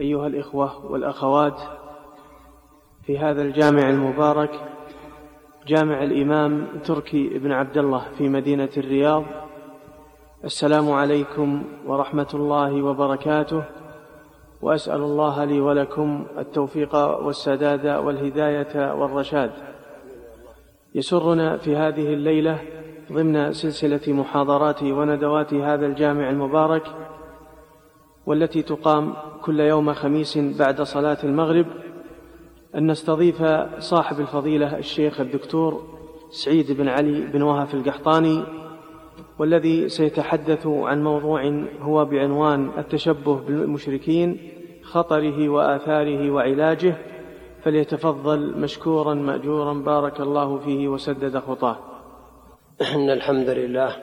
أيها الإخوة والأخوات في هذا الجامع المبارك جامع الإمام تركي بن عبد الله في مدينة الرياض السلام عليكم ورحمة الله وبركاته وأسأل الله لي ولكم التوفيق والسداد والهداية والرشاد. يسرنا في هذه الليلة ضمن سلسلة محاضرات وندوات هذا الجامع المبارك والتي تقام كل يوم خميس بعد صلاة المغرب أن نستضيف صاحب الفضيلة الشيخ الدكتور سعيد بن علي بن وهف القحطاني والذي سيتحدث عن موضوع هو بعنوان التشبه بالمشركين خطره وآثاره وعلاجه فليتفضل مشكورا مأجورا بارك الله فيه وسدد خطاه. إن الحمد لله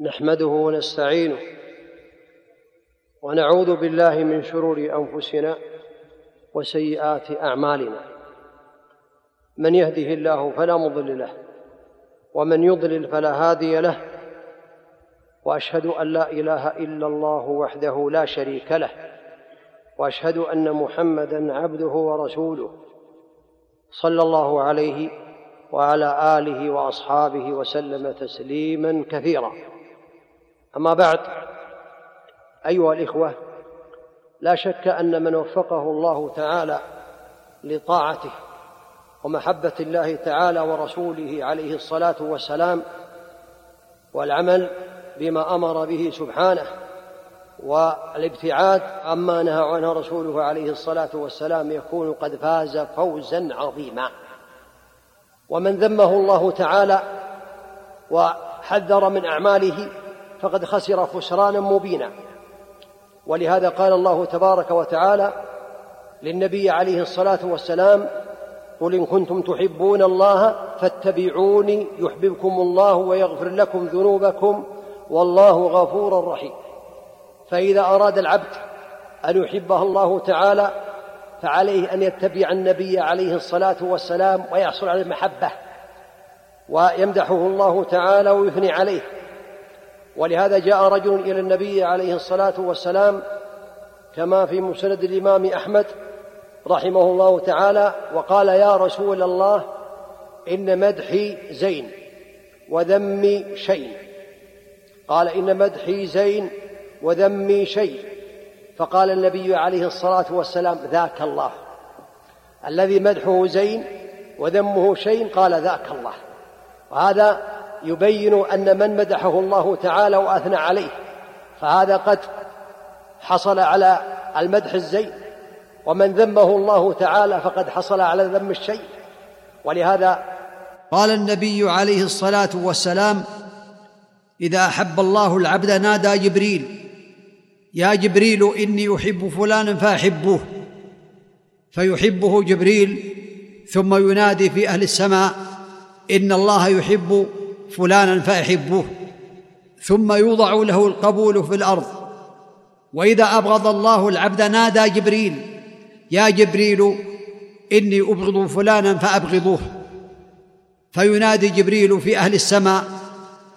نحمده ونستعينه ونعوذ بالله من شرور أنفسنا وسيئات أعمالنا. من يهده الله فلا مضل له ومن يضلل فلا هادي له وأشهد أن لا إله إلا الله وحده لا شريك له وأشهد أن محمدا عبده ورسوله صلى الله عليه وعلى آله وأصحابه وسلم تسليما كثيرا. أما بعد أيها الإخوة لا شك أن من وفقه الله تعالى لطاعته ومحبة الله تعالى ورسوله عليه الصلاة والسلام والعمل بما أمر به سبحانه والابتعاد عما نهى عنه رسوله عليه الصلاة والسلام يكون قد فاز فوزا عظيما. ومن ذمه الله تعالى وحذر من أعماله فقد خسر خسرانا مبينا. ولهذا قال الله تبارك وتعالى للنبي عليه الصلاة والسلام قل إن كنتم تحبون الله فاتبعوني يحببكم الله ويغفر لكم ذنوبكم والله غفور رحيم. فإذا أراد العبد أن يحبه الله تعالى فعليه أن يتبع النبي عليه الصلاة والسلام ويحصل على المحبة ويمدحه الله تعالى ويثني عليه. ولهذا جاء رجل إلى النبي عليه الصلاة والسلام كما في مسند الإمام أحمد رحمه الله تعالى وقال يا رسول الله إن مدحي زين وذمي شيء. قال إن مدحي زين وذمي شيء. فقال النبي عليه الصلاة والسلام ذاك الله. الذي مدحه زين وذمه شيء قال ذاك الله. وهذا يبين أن من مدحه الله تعالى وأثنى عليه فهذا قد حصل على المدح الزين ومن ذمه الله تعالى فقد حصل على ذم الشيء. ولهذا قال النبي عليه الصلاة والسلام إذا أحب الله العبد نادى جبريل يا جبريل إني أحب فلانا فاحبوه فيحبه جبريل ثم ينادي في أهل السماء إن الله يحب فلانا فأحبوه ثم يوضع له القبول في الأرض. وإذا أبغض الله العبد نادى جبريل يا جبريل إني أبغض فلانا فأبغضوه. فينادي جبريل في أهل السماء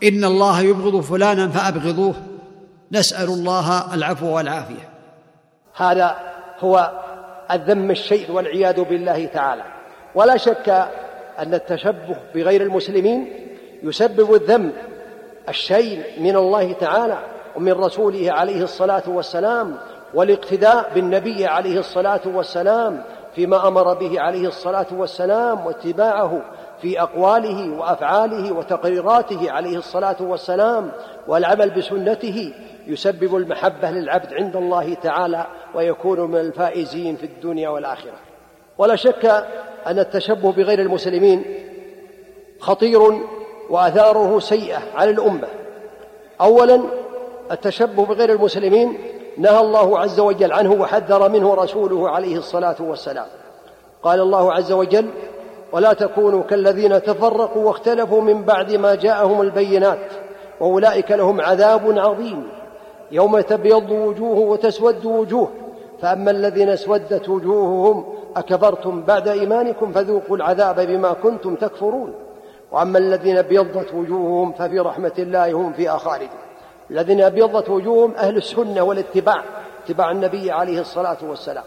إن الله يبغض فلانا فأبغضوه. نسأل الله العفو والعافية. هذا هو الذم الشيء والعياذ بالله تعالى. ولا شك أن التشبه بغير المسلمين يسبب الذم الشيء من الله تعالى ومن رسوله عليه الصلاة والسلام والاقتداء بالنبي عليه الصلاة والسلام فيما أمر به عليه الصلاة والسلام واتباعه في أقواله وأفعاله وتقريراته عليه الصلاة والسلام والعمل بسنته يسبب المحبة للعبد عند الله تعالى ويكون من الفائزين في الدنيا والآخرة. ولا شك أن التشبه بغير المسلمين خطير وآثاره سيئة على الأمة. اولا التشبه بغير المسلمين نهى الله عز وجل عنه وحذر منه رسوله عليه الصلاة والسلام. قال الله عز وجل ولا تكونوا كالذين تفرقوا واختلفوا من بعد ما جاءهم البينات وأولئك لهم عذاب عظيم. يوم تبيض وجوه وتسود وجوه فأما الذين اسودت وجوههم أكفرتم بعد إيمانكم فذوقوا العذاب بما كنتم تكفرون. وأما الذين أبيضت وجوههم ففي رحمه الله هم فيها خالدون. الذين أبيضت وجوههم أهل السنة والاتباع اتباع النبي عليه الصلاة والسلام.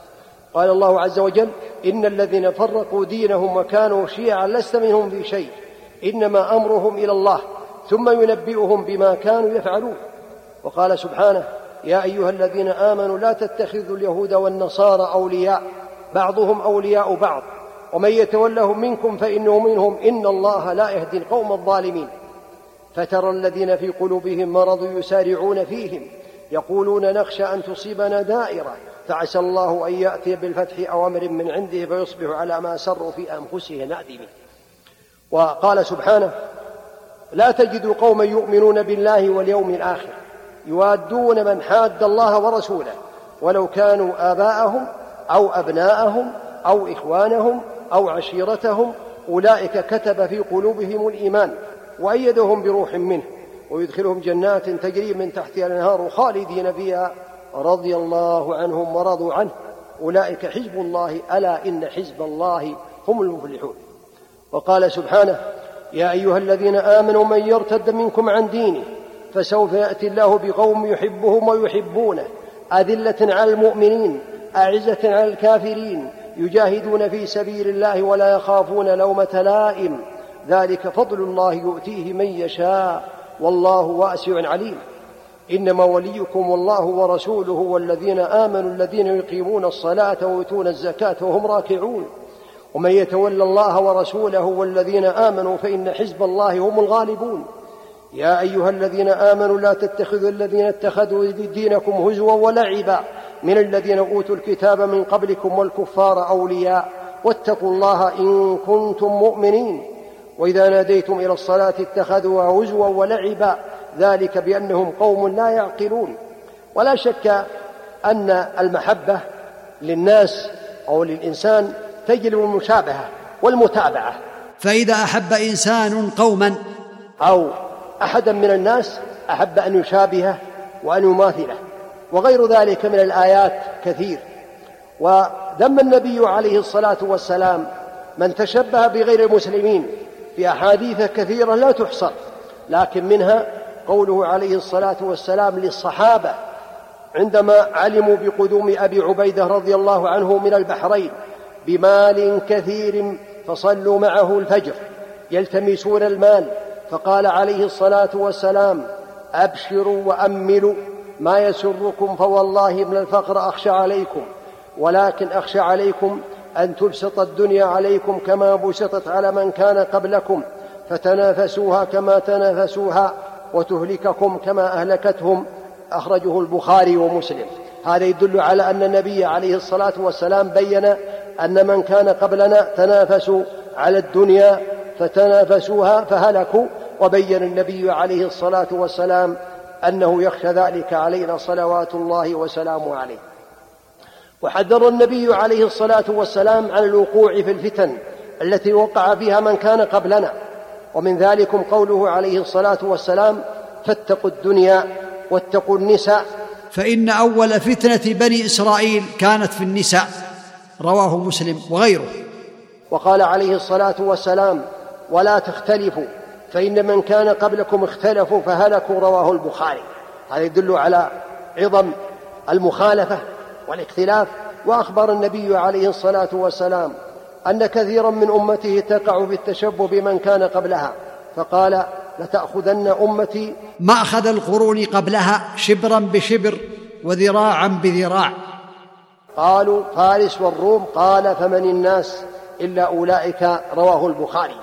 قال الله عز وجل إن الذين فرقوا دينهم وكانوا شيعا لست منهم في شيء. إنما أمرهم إلى الله ثم ينبئهم بما كانوا يفعلون. وقال سبحانه يا أيها الذين آمنوا لا تتخذوا اليهود والنصارى أولياء بعضهم أولياء بعض. ومن يتولهم منكم فإنه منهم إن الله لا يهدي القوم الظالمين. فترى الذين في قلوبهم مرض يسارعون فيهم يقولون نخشى أن تصيبنا دائرة فعسى الله أن يأتي بالفتح أو أمر من عنده فيصبحوا على ما سروا في أنفسهم نادمين. وقال سبحانه لا تجد قوما يؤمنون بالله واليوم الآخر يوادون من حاد الله ورسوله ولو كانوا آباءهم أو أبناءهم أو إخوانهم أو عشيرتهم أولئك كتب في قلوبهم الإيمان وأيدهم بروح منه ويدخلهم جنات تجري من تحتها الأنهار خالدين فيها رضي الله عنهم ورضوا عنه. أولئك حزب الله ألا إن حزب الله هم المفلحون. وقال سبحانه يا أيها الذين آمنوا من يرتد منكم عن دينه فسوف يأتي الله بقوم يحبهم ويحبونه أذلة على المؤمنين أعزة على الكافرين يجاهدون في سبيل الله ولا يخافون لومة لائم. ذلك فضل الله يؤتيه من يشاء. والله واسع عليم. إنما وليكم والله ورسوله والذين آمنوا الذين يقيمون الصلاة ويؤتون الزكاة وهم راكعون. ومن يتولى الله ورسوله والذين آمنوا فإن حزب الله هم الغالبون. يا أيها الذين آمنوا لا تتخذوا الذين اتخذوا دينكم هزوا ولعبا. من الذين أوتوا الكتاب من قبلكم والكفار أولياء واتقوا الله إن كنتم مؤمنين. وإذا ناديتم إلى الصلاة اتخذوها هزوا ولعبا ذلك بأنهم قوم لا يعقلون. ولا شك أن المحبة للناس أو للإنسان تجلب المشابهة والمتابعة. فإذا أحب إنسان قوما أو أحدا من الناس أحب أن يشابهه وأن يماثله. وغير ذلك من الآيات كثير. وذم النبي عليه الصلاة والسلام من تشبه بغير المسلمين في احاديث كثيرة لا تحصر لكن منها قوله عليه الصلاة والسلام للصحابة عندما علموا بقدوم أبي عبيدة رضي الله عنه من البحرين بمال كثير فصلوا معه الفجر يلتمسون المال فقال عليه الصلاة والسلام أبشروا وأملوا. ما يسركم فوالله من الفقر أخشى عليكم ولكن أخشى عليكم أن تبسط الدنيا عليكم كما بسطت على من كان قبلكم فتنافسوها كما تنافسوها وتهلككم كما أهلكتهم أخرجه البخاري ومسلم. هذا يدل على أن النبي عليه الصلاة والسلام بين أن من كان قبلنا تنافسوا على الدنيا فتنافسوها فهلكوا وبين النبي عليه الصلاة والسلام أنه يخشى ذلك علينا صلوات الله وسلامه عليه. وحذر النبي عليه الصلاة والسلام عن الوقوع في الفتن التي وقع فيها من كان قبلنا. ومن ذلكم قوله عليه الصلاة والسلام فاتقوا الدنيا واتقوا النساء. فإن أول فتنة بني إسرائيل كانت في النساء رواه مسلم وغيره. وقال عليه الصلاة والسلام ولا تختلفوا فإن من كان قبلكم اختلفوا فهلكوا رواه البخاري. هذا يدل على عظم المخالفة والاختلاف. وأخبر النبي عليه الصلاة والسلام أن كثيرا من أمته تقع في التشبه بمن كان قبلها فقال لتأخذن أمتي ماخذ القرون قبلها شبرا بشبر وذراعا بذراع. قالوا فارس والروم. قال فمن الناس إلا أولئك. رواه البخاري.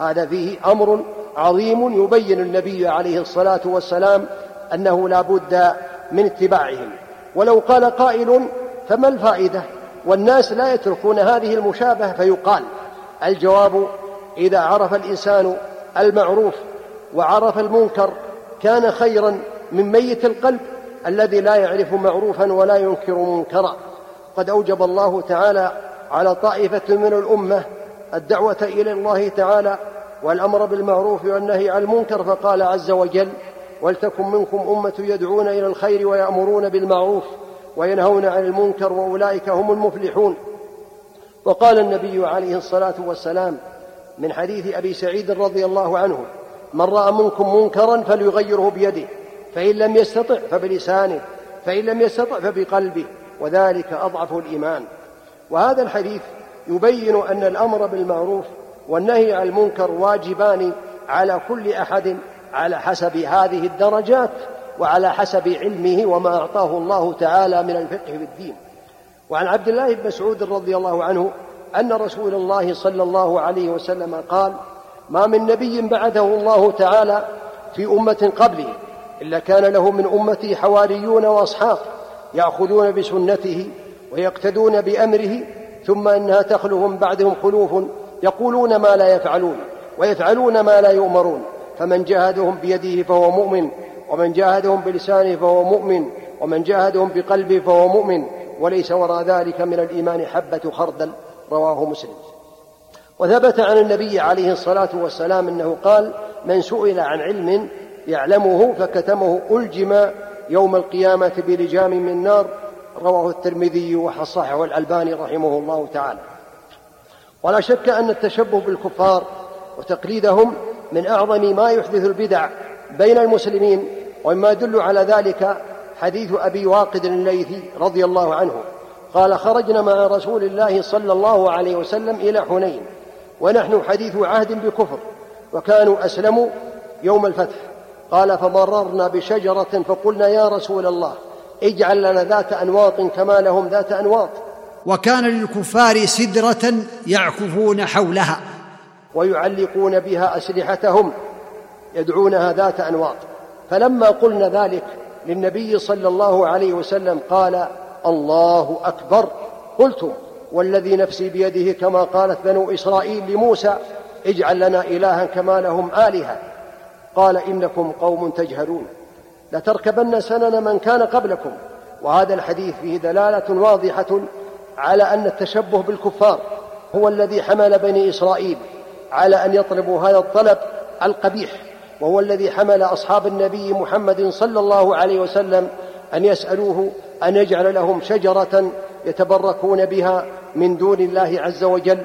هذا فيه أمر عظيم يبين النبي عليه الصلاة والسلام أنه لا بد من اتباعهم. ولو قال قائل فما الفائدة؟ والناس لا يتركون هذه المشابهة. فيقال الجواب إذا عرف الإنسان المعروف وعرف المنكر كان خيرا من ميت القلب الذي لا يعرف معروفا ولا ينكر منكرا. قد أوجب الله تعالى على طائفة من الأمة الدعوة إلى الله تعالى والأمر بالمعروف والنهي عن المنكر فقال عز وجل ولتكن منكم أمة يدعون إلى الخير ويأمرون بالمعروف وينهون عن المنكر وأولئك هم المفلحون. وقال النبي عليه الصلاة والسلام من حديث أبي سعيد رضي الله عنه من رأى منكم منكرا فليغيره بيده فإن لم يستطع فبلسانه فإن لم يستطع فبقلبه وذلك أضعف الإيمان. وهذا الحديث يبين أن الأمر بالمعروف والنهي عن المنكر واجبان على كل أحد على حسب هذه الدرجات وعلى حسب علمه وما أعطاه الله تعالى من الفقه في الدين. وعن عبد الله بن مسعود رضي الله عنه أن رسول الله صلى الله عليه وسلم قال ما من نبي بعثه الله تعالى في أمة قبله إلا كان له من أمته حواريون وأصحاب يأخذون بسنته ويقتدون بأمره ثم إنها تخلهم بعدهم خلوف يقولون ما لا يفعلون ويفعلون ما لا يؤمرون. فمن جاهدهم بيده فهو مؤمن ومن جاهدهم بلسانه فهو مؤمن ومن جاهدهم بقلبه فهو مؤمن. وليس وراء ذلك من الإيمان حبة خردل رواه مسلم. وثبت عن النبي عليه الصلاة والسلام أنه قال من سئل عن علم يعلمه فكتمه ألجم يوم القيامة بلجام من نار رواه الترمذي وحصحه الألباني رحمه الله تعالى. ولا شك أن التشبه بالكفار وتقليدهم من أعظم ما يحدث البدع بين المسلمين ومما يدل على ذلك حديث أبي واقد الليثي رضي الله عنه. قال خرجنا مع رسول الله صلى الله عليه وسلم إلى حنين ونحن حديث عهد بكفر وكانوا أسلموا يوم الفتح. قال فمررنا بشجرة فقلنا يا رسول الله اجعل لنا ذات أنواط كما لهم ذات أنواط. وكان للكفار سدرة يعكفون حولها. ويعلقون بها أسلحتهم يدعونها ذات أنواط. فلما قلنا ذلك للنبي صلى الله عليه وسلم قال الله أكبر. قلت والذي نفسي بيده كما قالت بنو إسرائيل لموسى اجعل لنا إلها كما لهم آلهة. قال إنكم قوم تجهلون. لتركبن سنن من كان قبلكم وهذا الحديث فيه دلالة واضحة على أن التشبه بالكفار هو الذي حمل بني إسرائيل على أن يطلبوا هذا الطلب القبيح وهو الذي حمل أصحاب النبي محمد صلى الله عليه وسلم أن يسألوه أن يجعل لهم شجرة يتبركون بها من دون الله عز وجل.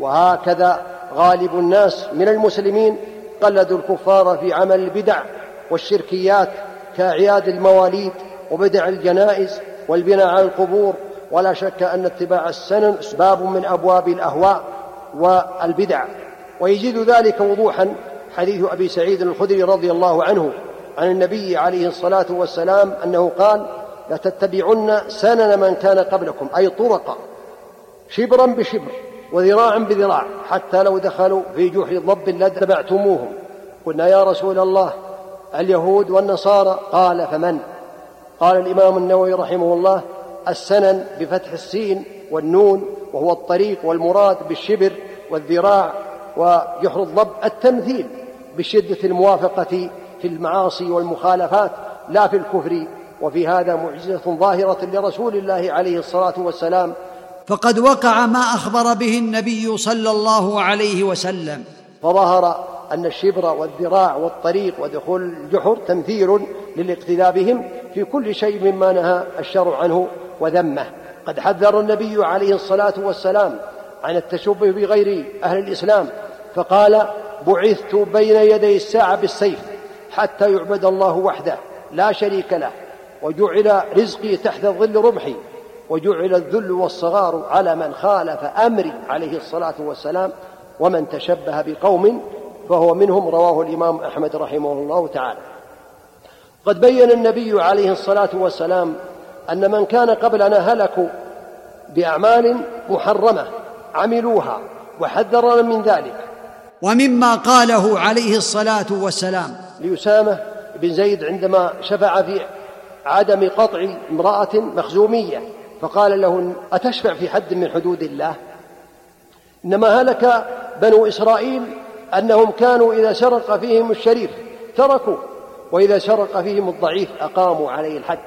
وهكذا غالب الناس من المسلمين قلدوا الكفار في عمل البدع والشركيات كأعياد المواليد وبدع الجنائز والبناء على القبور ولا شك أن اتباع السنن باب من أبواب الأهواء والبدع. ويجد ذلك وضوحا حديث أبي سعيد الخدري رضي الله عنه عن النبي عليه الصلاة والسلام أنه قال لتتبعن سنن من كان قبلكم. أي طرقا شبرا بشبر وذراعا بذراع حتى لو دخلوا في جحر ضب لاتبعتموهم. قلنا يا رسول الله اليهود والنصارى. قال فمن؟ قال الإمام النووي رحمه الله السنن بفتح السين والنون وهو الطريق والمراد بالشبر والذراع وجحر الضب التمثيل بشدة الموافقة في المعاصي والمخالفات لا في الكفر. وفي هذا معجزة ظاهرة لرسول الله عليه الصلاة والسلام. فقد وقع ما أخبر به النبي صلى الله عليه وسلم. فظهر أن الشبر والذراع والطريق ودخول الجحر تمثيل للاقتداء بهم في كل شيء مما نهى الشرع عنه. وذمه. قد حذر النبي عليه الصلاة والسلام عن التشبه بغير أهل الإسلام فقال بعثت بين يدي الساعة بالسيف حتى يعبد الله وحده لا شريك له وجعل رزقي تحت ظل رمحي وجعل الذل والصغار على من خالف أمري عليه الصلاة والسلام ومن تشبه بقوم فهو منهم رواه الإمام أحمد رحمه الله تعالى. قد بين النبي عليه الصلاة والسلام أن من كان قبلنا هلكوا بأعمال محرمة عملوها وحذرنا من ذلك. ومما قاله عليه الصلاة والسلام. لأسامة بن زيد عندما شفع في عدم قطع امرأة مخزومية فقال له أتشفع في حد من حدود الله؟ إنما هلك بنو إسرائيل أنهم كانوا إذا سرق فيهم الشريف تركوا وإذا سرق فيهم الضعيف أقاموا عليه الحد.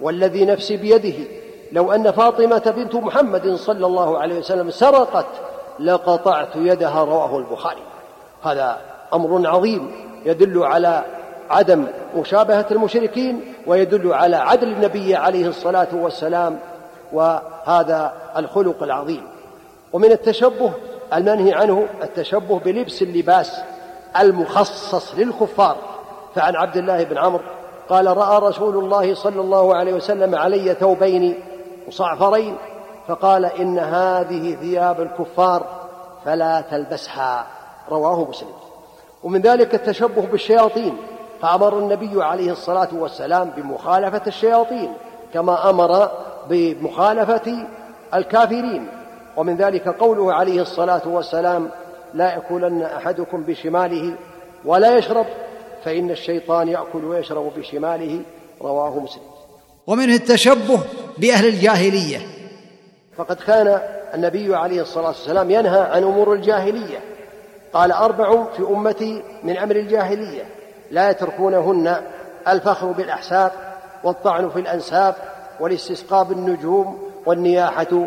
والذي نفسي بيده. لو أن فاطمة بنت محمد صلى الله عليه وسلم سرقت لقطعت يدها رواه البخاري. هذا أمر عظيم يدل على عدم مشابهة المشركين ويدل على عدل النبي عليه الصلاة والسلام وهذا الخلق العظيم. ومن التشبه المنهي عنه التشبه بلبس اللباس المخصص للكفار. فعن عبد الله بن عمرو قال رأى رسول الله صلى الله عليه وسلم علي ثوبين مصعفرين فقال إن هذه ثياب الكفار فلا تلبسها. رواه مسلم. ومن ذلك التشبه بالشياطين فأمر النبي عليه الصلاة والسلام بمخالفة الشياطين كما أمر بمخالفة الكافرين. ومن ذلك قوله عليه الصلاة والسلام لا يأكلن أحدكم بشماله ولا يشرب فإن الشيطان يأكل ويشرب بشماله رواه مسلم. ومنه التشبه بأهل الجاهلية. فقد كان النبي عليه الصلاة والسلام ينهى عن أمور الجاهلية. قال أربع في أمتي من أمر الجاهلية. لا يتركونهن الفخر بالأحساب والطعن في الأنساب والاستسقاء بالنجوم والنياحة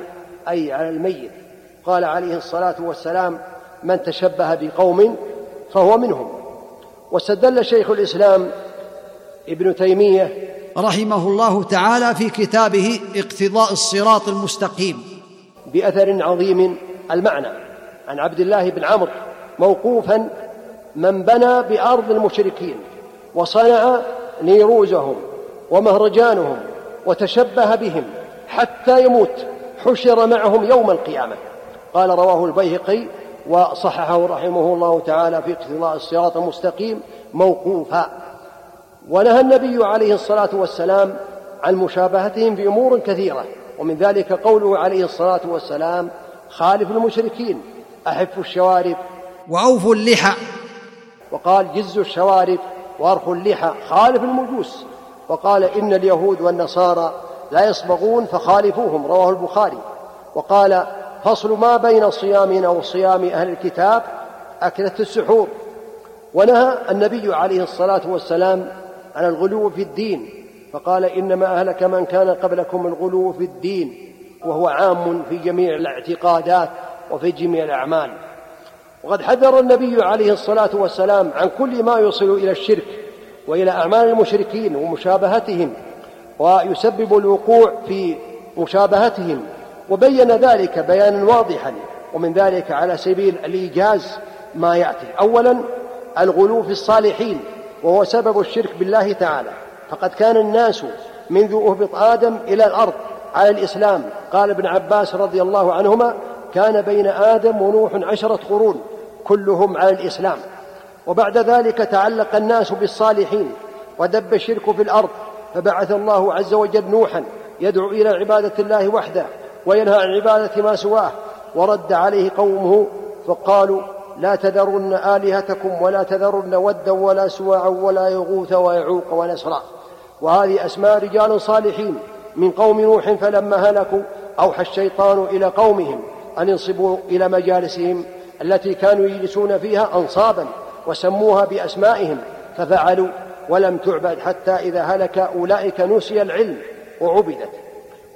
أي على الميت. قال عليه الصلاة والسلام من تشبه بقوم فهو منهم. واستدل شيخ الإسلام ابن تيمية رحمه الله تعالى في كتابه اقتضاء الصراط المستقيم. بأثر عظيم المعنى. عن عبد الله بن عمرو موقوفا من بنى بأرض المشركين وصنع نيروزهم ومهرجانهم وتشبه بهم حتى يموت حشر معهم يوم القيامة. قال رواه البيهقي وصححه رحمه الله تعالى في اقتضاء الصراط المستقيم موقوفا. ونهى النبي عليه الصلاة والسلام عن مشابهتهم في امور كثيرة ومن ذلك قوله عليه الصلاة والسلام خالف المشركين احفوا الشوارب. واوفوا اللحى. وقال جزوا الشوارب وارخوا اللحى خالف المجوس. وقال إن اليهود والنصارى لا يصبغون فخالفوهم. رواه البخاري. وقال فصل ما بين صيامنا وصيام أهل الكتاب أكلة السحور. ونهى النبي عليه الصلاة والسلام عن الغلو في الدين فقال إنما أهلك من كان قبلكم الغلو في الدين وهو عام في جميع الاعتقادات وفي جميع الأعمال. وقد حذر النبي عليه الصلاة والسلام عن كل ما يوصل إلى الشرك وإلى أعمال المشركين ومشابهتهم ويسبب الوقوع في مشابهتهم. وبين ذلك بيانا واضحا ومن ذلك على سبيل الإيجاز ما يأتي. اولا الغلو في الصالحين وهو سبب الشرك بالله تعالى. فقد كان الناس منذ أهبط آدم إلى الأرض على الإسلام. قال ابن عباس رضي الله عنهما كان بين آدم ونوح عشرة قرون كلهم على الإسلام. وبعد ذلك تعلق الناس بالصالحين ودب الشرك في الأرض. فبعث الله عز وجل نوحا يدعو إلى عبادة الله وحده. وينهى عن عبادة ما سواه ورد عليه قومه فقالوا لا تذرن آلهتكم ولا تذرن ودا ولا سواعا ولا يغوث ويعوق ونسرا. وهذه أسماء رجال صالحين من قوم نوح فلما هلكوا أوحى الشيطان إلى قومهم أن ينصبوا إلى مجالسهم التي كانوا يجلسون فيها أنصابا وسموها بأسمائهم ففعلوا ولم تعبد حتى إذا هلك أولئك نسي العلم وعبدت.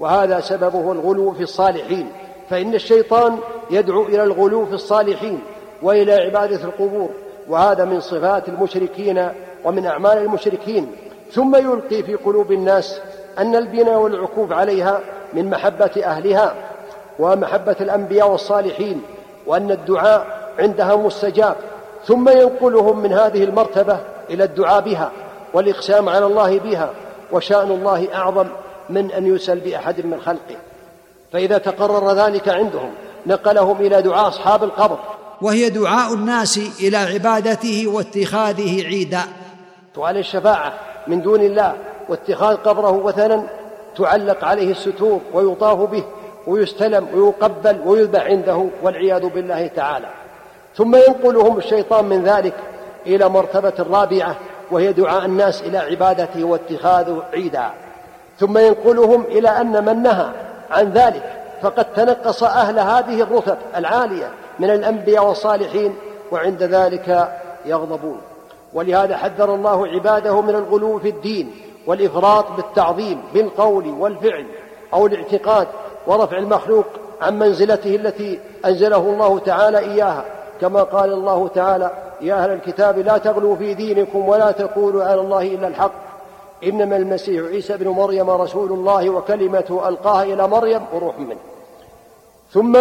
وهذا سببه الغلو في الصالحين. فإن الشيطان يدعو إلى الغلو في الصالحين وإلى عبادة القبور وهذا من صفات المشركين ومن أعمال المشركين. ثم يلقي في قلوب الناس أن البناء والعكوف عليها من محبة أهلها ومحبة الأنبياء والصالحين وأن الدعاء عندها مستجاب. ثم ينقلهم من هذه المرتبة إلى الدعاء بها والإقسام على الله بها وشأن الله أعظم من أن يسل بأحد من خلقه. فإذا تقرر ذلك عندهم نقلهم إلى دعاء أصحاب القبر. وهي دعاء الناس إلى عبادته واتخاذه عيدا. سؤال الشفاعة من دون الله واتخاذ قبره وثنا. تعلق عليه الستور ويطاف به ويستلم ويقبل ويذبح عنده والعياذ بالله تعالى. ثم ينقلهم الشيطان من ذلك إلى مرتبة رابعه وهي دعاء الناس إلى عبادته واتخاذه عيدا. ثم ينقلهم إلى أن من نهى عن ذلك فقد تنقص أهل هذه الرتب العالية من الأنبياء والصالحين وعند ذلك يغضبون. ولهذا حذر الله عباده من الغلو في الدين والإفراط بالتعظيم بالقول والفعل أو الاعتقاد ورفع المخلوق عن منزلته التي أنزله الله تعالى إياها. كما قال الله تعالى يا أهل الكتاب لا تغلوا في دينكم ولا تقولوا على الله إلا الحق إنما المسيح عيسى ابن مريم رسول الله وكلمته ألقاها إلى مريم وروح منه. ثم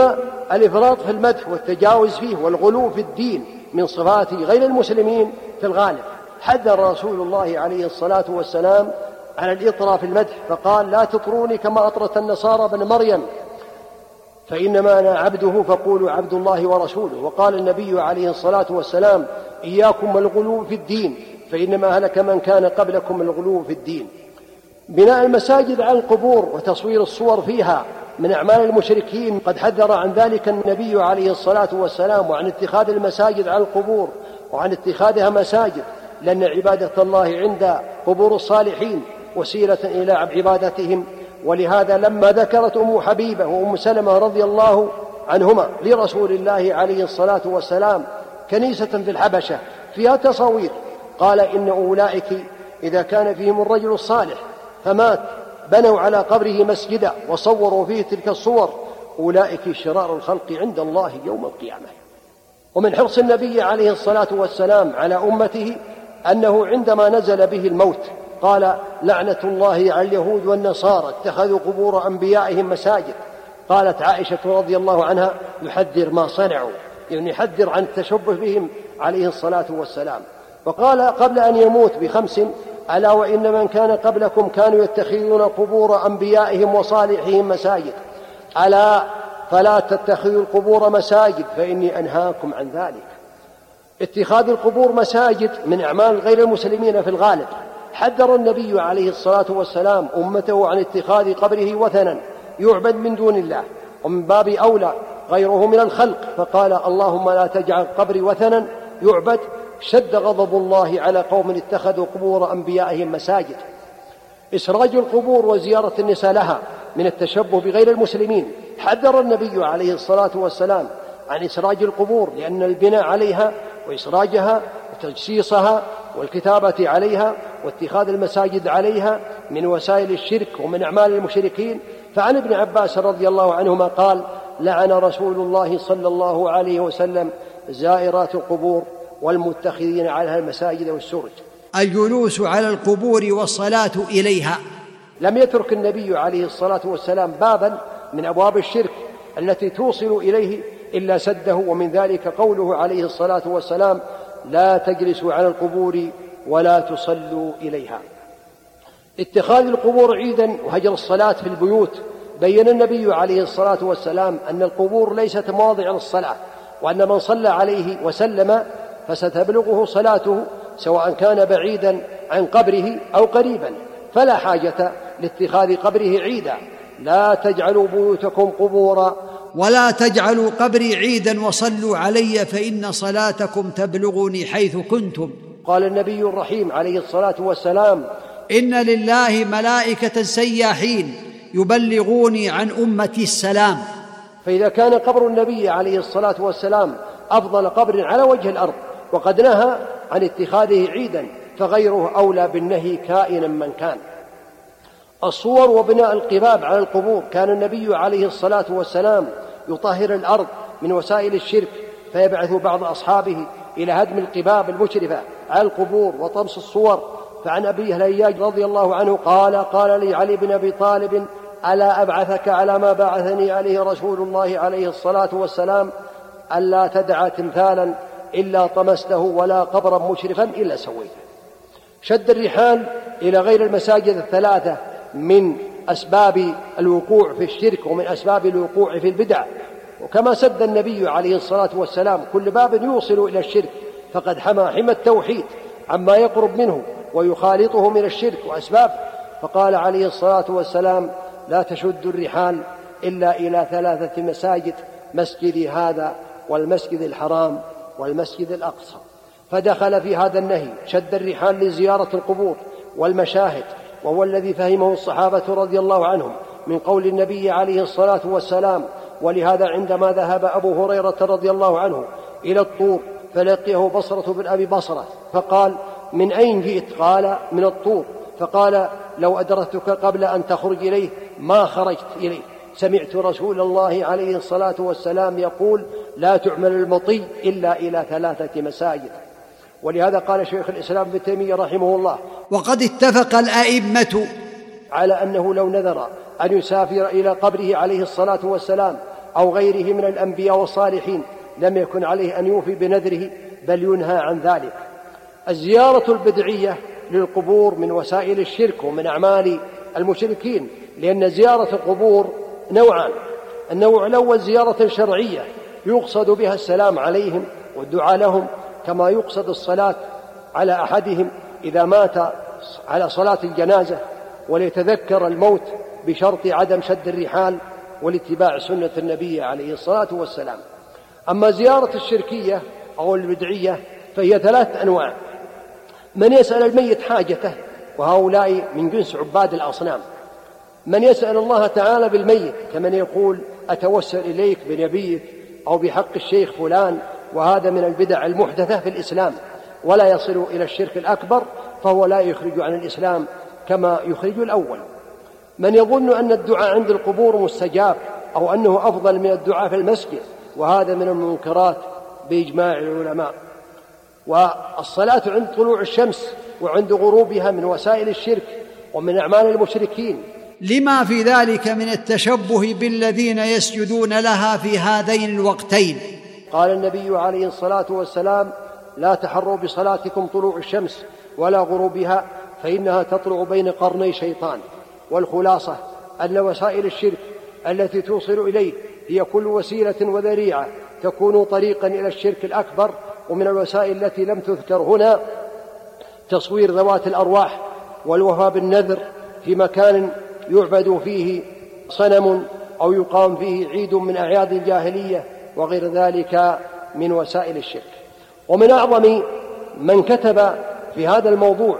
الإفراط في المدح والتجاوز فيه والغلو في الدين من صفات غير المسلمين في الغالب. حذر رسول الله عليه الصلاة والسلام على الإطراء في المدح فقال لا تطروني كما أطرت النصارى بن مريم. فإنما أنا عبده فقولوا عبد الله ورسوله. وقال النبي عليه الصلاة والسلام إياكم والغلو في الدين. فإنما هلك من كان قبلكم الغلو في الدين. بناء المساجد على القبور وتصوير الصور فيها من أعمال المشركين قد حذر عن ذلك النبي عليه الصلاة والسلام وعن اتخاذ المساجد على القبور وعن اتخاذها مساجد لأن عبادة الله عند قبور الصالحين وسيلة إلى عبادتهم. ولهذا لما ذكرت أم حبيبة وأم سلمة رضي الله عنهما لرسول الله عليه الصلاة والسلام كنيسة في الحبشة فيها تصاوير قال إن أولئك إذا كان فيهم الرجل الصالح فمات بنوا على قبره مسجدا وصوروا فيه تلك الصور. أولئك شرار الخلق عند الله يوم القيامة. ومن حرص النبي عليه الصلاة والسلام على أمته أنه عندما نزل به الموت قال لعنة الله على اليهود والنصارى اتخذوا قبور أنبيائهم مساجد قالت عائشة رضي الله عنها يحذر ما صنعوا يعني يحذر عن التشبه بهم عليه الصلاة والسلام. وقال قبل أن يموت بخمس ألا وإن من كان قبلكم كانوا يتخذون قبور أنبيائهم وصالحهم مساجد. ألا فلا تتخذوا القبور مساجد فإني أنهاكم عن ذلك. اتخاذ القبور مساجد من أعمال غير المسلمين في الغالب. حذر النبي عليه الصلاة والسلام أمته عن اتخاذ قبره وثنا. يعبد من دون الله. ومن باب أولى غيره من الخلق. فقال اللهم لا تجعل قبري وثنا. يعبد شد غضب الله على قوم اتخذوا قبور أنبيائهم مساجد. إسراج القبور وزيارة النساء لها من التشبه بغير المسلمين. حذر النبي عليه الصلاة والسلام عن إسراج القبور لأن البناء عليها وإسراجها وتجسيسها والكتابة عليها واتخاذ المساجد عليها من وسائل الشرك ومن أعمال المشركين. فعن ابن عباس رضي الله عنهما قال لعن رسول الله صلى الله عليه وسلم زائرات القبور. والمتخذين عليها المساجد والسرج. الجلوس على القبور والصلاة إليها. لم يترك النبي عليه الصلاة والسلام بابا من أبواب الشرك التي توصل إليه إلا سده ومن ذلك قوله عليه الصلاة والسلام لا تجلسوا على القبور ولا تصلوا إليها. اتخاذ القبور عيدا وهجر الصلاة في البيوت. بين النبي عليه الصلاة والسلام أن القبور ليست مواضع للصلاة وأن من صلى عليه وسلم فستبلغه صلاته سواء كان بعيدا عن قبره أو قريبا. فلا حاجة لاتخاذ قبره عيدا. لا تجعلوا بيوتكم قبورا ولا تجعلوا قبري عيدا وصلوا علي فإن صلاتكم تبلغني حيث كنتم. قال النبي الرحيم عليه الصلاة والسلام إن لله ملائكة سياحين يبلغوني عن أمتي السلام. فإذا كان قبر النبي عليه الصلاة والسلام أفضل قبر على وجه الأرض وقد نهى عن اتخاذه عيدا فغيره أولى بالنهي كائنا من كان. الصور وبناء القباب على القبور كان النبي عليه الصلاة والسلام يطهر الأرض من وسائل الشرك فيبعث بعض أصحابه إلى هدم القباب المشرفة على القبور وطمس الصور. فعن أبي هلياج رضي الله عنه قال قال لي علي بن أبي طالب ألا أبعثك على ما بعثني عليه رسول الله عليه الصلاة والسلام؟ ألا تدع تمثالا إلا طمسته ولا قبرا مشرفا إلا سويته. شد الرحال إلى غير المساجد الثلاثة من أسباب الوقوع في الشرك ومن أسباب الوقوع في البدع. وكما سد النبي عليه الصلاة والسلام كل باب يوصل إلى الشرك فقد حمى حمى التوحيد عما يقرب منه ويخالطه من الشرك وأسبابه فقال عليه الصلاة والسلام لا تشد الرحال إلا إلى ثلاثة مساجد مسجدي هذا والمسجد الحرام والمسجد الأقصى فدخل في هذا النهي شد الرحال لزيارة القبور والمشاهد وهو الذي فهمه الصحابة رضي الله عنهم من قول النبي عليه الصلاة والسلام ولهذا عندما ذهب أبو هريرة رضي الله عنه إلى الطور فلقيه بصرة بن أبي بصرة فقال من أين جئت؟ قال من الطور. فقال لو أدركتك قبل أن تخرج إليه ما خرجت إليه. سمعت رسول الله عليه الصلاة والسلام يقول لا تعمل المطي إلا إلى ثلاثة مساجد ولهذا قال شيخ الإسلام ابن تيمية رحمه الله وقد اتفق الأئمة على أنه لو نذر أن يسافر إلى قبره عليه الصلاة والسلام أو غيره من الأنبياء والصالحين لم يكن عليه أن يوفي بنذره بل ينهى عن ذلك. الزيارة البدعية للقبور من وسائل الشرك ومن أعمال المشركين لأن زيارة القبور نوعان. النوع الأول زيارة شرعية يقصد بها السلام عليهم والدعاء لهم كما يقصد الصلاة على أحدهم إذا مات على صلاة الجنازة وليتذكر الموت بشرط عدم شد الرحال والاتباع سنة النبي عليه الصلاة والسلام. أما زيارة الشركية أو البدعية فهي ثلاث أنواع. من يسأل الميت حاجته وهؤلاء من جنس عباد الأصنام. من يسأل الله تعالى بالميت كمن يقول أتوسل إليك بنبيك أو بحق الشيخ فلان وهذا من البدع المحدثة في الإسلام. ولا يصل إلى الشرك الأكبر فهو لا يخرج عن الإسلام كما يخرج الأول. من يظن أن الدعاء عند القبور مستجاب أو أنه أفضل من الدعاء في المسجد وهذا من المنكرات بإجماع العلماء. والصلاة عند طلوع الشمس وعند غروبها من وسائل الشرك ومن أعمال المشركين لما في ذلك من التشبه بالذين يسجدون لها في هذين الوقتين. قال النبي عليه الصلاة والسلام لا تحروا بصلاتكم طلوع الشمس ولا غروبها فإنها تطلع بين قرني شيطان. والخلاصة أن وسائل الشرك التي توصل إليه هي كل وسيلة وذريعة تكون طريقا إلى الشرك الأكبر ومن الوسائل التي لم تذكر هنا تصوير ذوات الأرواح والوفاء بالنذر في مكان يعبد فيه صنم أو يقام فيه عيد من أعياد الجاهلية وغير ذلك من وسائل الشرك. ومن أعظم من كتب في هذا الموضوع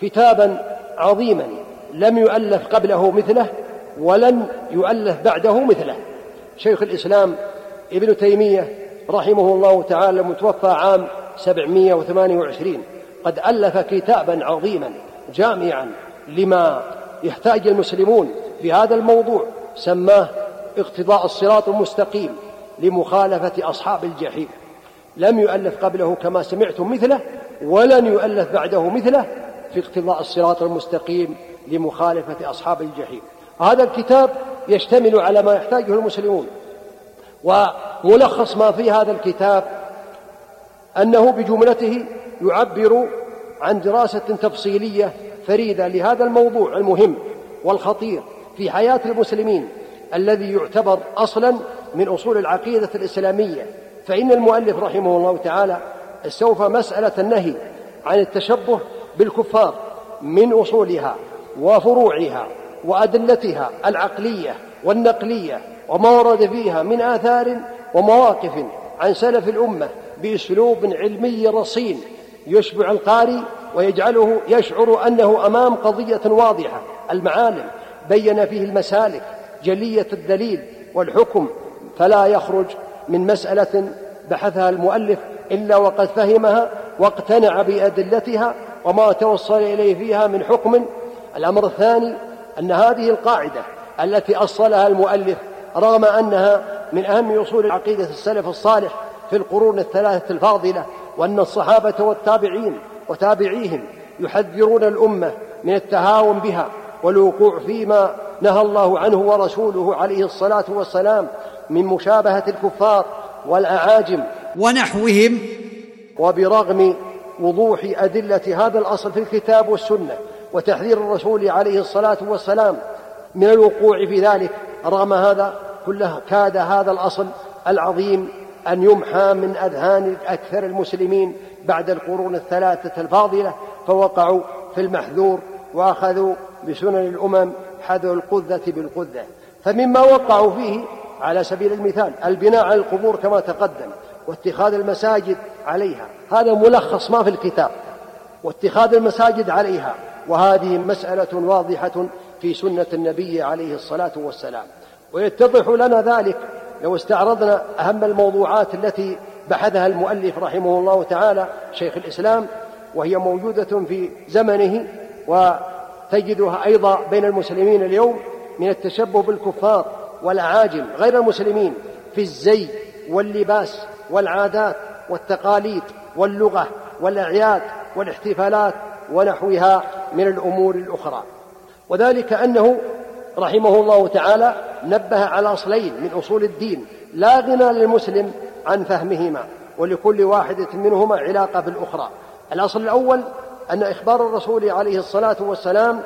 كتابا عظيما لم يؤلف قبله مثله ولن يؤلف بعده مثله. شيخ الإسلام ابن تيمية رحمه الله تعالى المتوفى عام 728 قد ألف كتابا عظيما جامعا لما يحتاج المسلمون في هذا الموضوع سماه اقتضاء الصراط المستقيم لمخالفة أصحاب الجحيم. لم يؤلف قبله كما سمعتم مثله ولن يؤلف بعده مثله في اقتضاء الصراط المستقيم لمخالفة أصحاب الجحيم. هذا الكتاب يشتمل على ما يحتاجه المسلمون وملخص ما في هذا الكتاب أنه بجملته يعبر عن دراسة تفصيلية فريدة لهذا الموضوع المهم والخطير في حياة المسلمين الذي يعتبر أصلا من أصول العقيدة الإسلامية. فإن المؤلف رحمه الله تعالى استوفى مسألة النهي عن التشبه بالكفار من أصولها وفروعها وأدلتها العقلية والنقلية وما ورد فيها من آثار ومواقف عن سلف الأمة بأسلوب علمي رصين. يشبع القارئ ويجعله يشعر أنه أمام قضية واضحة. المعالم بين فيه المسالك جلية الدليل والحكم فلا يخرج من مسألة بحثها المؤلف إلا وقد فهمها واقتنع بأدلتها وما توصل إليه فيها من حكم. الأمر الثاني أن هذه القاعدة التي أصلها المؤلف رغم أنها من أهم أصول عقيدة السلف الصالح في القرون الثلاثة الفاضلة وأن الصحابة والتابعين وتابعيهم يحذرون الأمة من التهاون بها والوقوع فيما نهى الله عنه ورسوله عليه الصلاة والسلام من مشابهة الكفار والأعاجم ونحوهم وبرغم وضوح أدلة هذا الأصل في الكتاب والسنة وتحذير الرسول عليه الصلاة والسلام من الوقوع في ذلك رغم هذا كله كاد هذا الأصل العظيم أن يمحى من أذهان أكثر المسلمين بعد القرون الثلاثة الفاضلة فوقعوا في المحذور وأخذوا بسنن الأمم حذو القذة بالقذة. فمما وقعوا فيه على سبيل المثال البناء على القبور كما تقدم واتخاذ المساجد عليها هذا ملخص ما في الكتاب. واتخاذ المساجد عليها وهذه مسألة واضحة في سنة النبي عليه الصلاة والسلام. ويتضح لنا ذلك لو استعرضنا أهم الموضوعات التي بحثها المؤلف رحمه الله تعالى شيخ الإسلام وهي موجودة في زمنه وتجدها أيضا بين المسلمين اليوم من التشبه بالكفار والأعاجم غير المسلمين في الزي واللباس والعادات والتقاليد واللغة والأعياد والاحتفالات ونحوها من الأمور الأخرى. وذلك أنه رحمه الله تعالى نبه على أصلين من أصول الدين لا غنى للمسلم عن فهمهما ولكل واحدة منهما علاقة بالأخرى. الأصل الأول أن إخبار الرسول عليه الصلاة والسلام